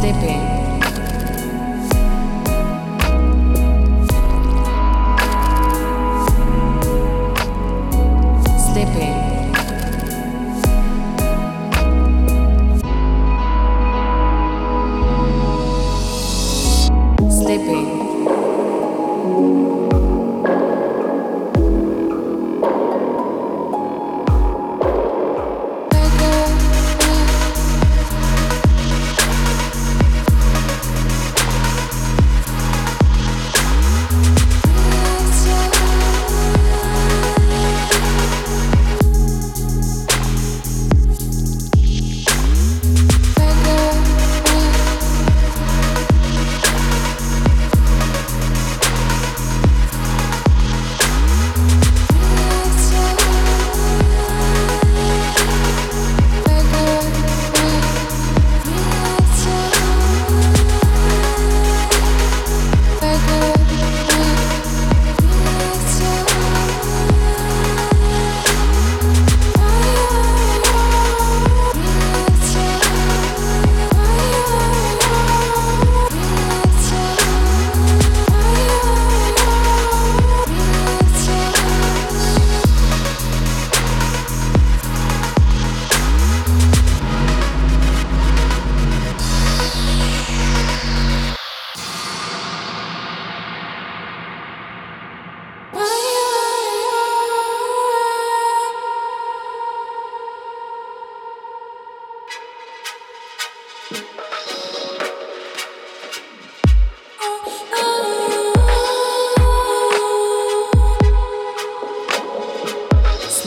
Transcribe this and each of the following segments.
stepping.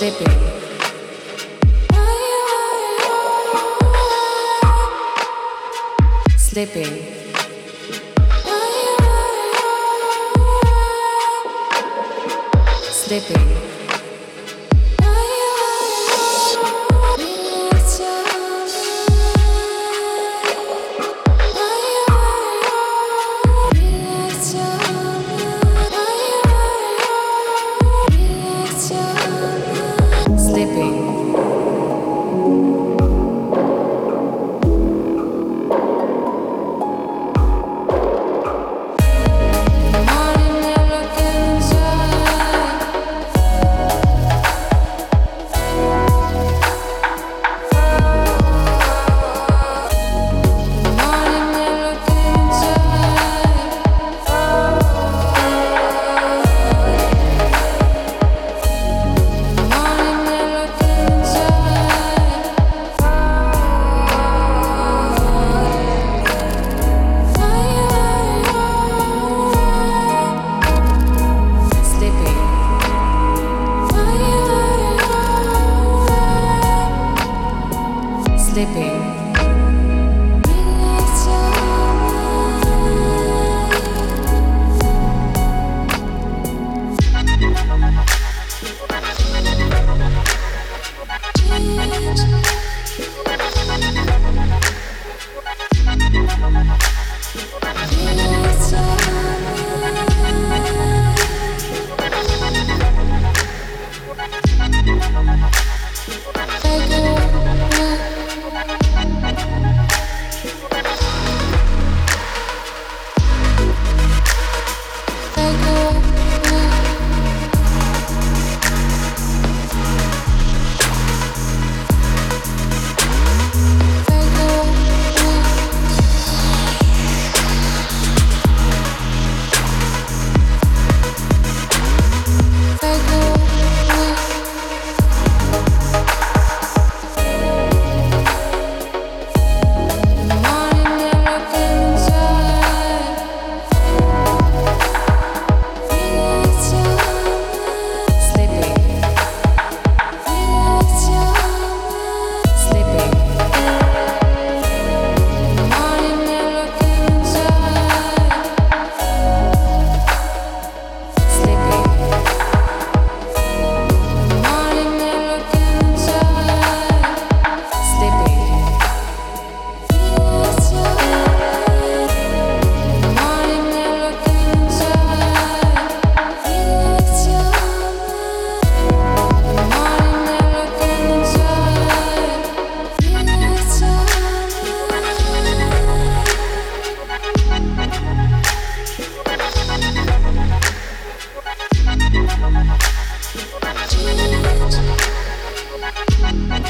Slipping. Slipping. Slipping. SDP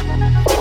Bye.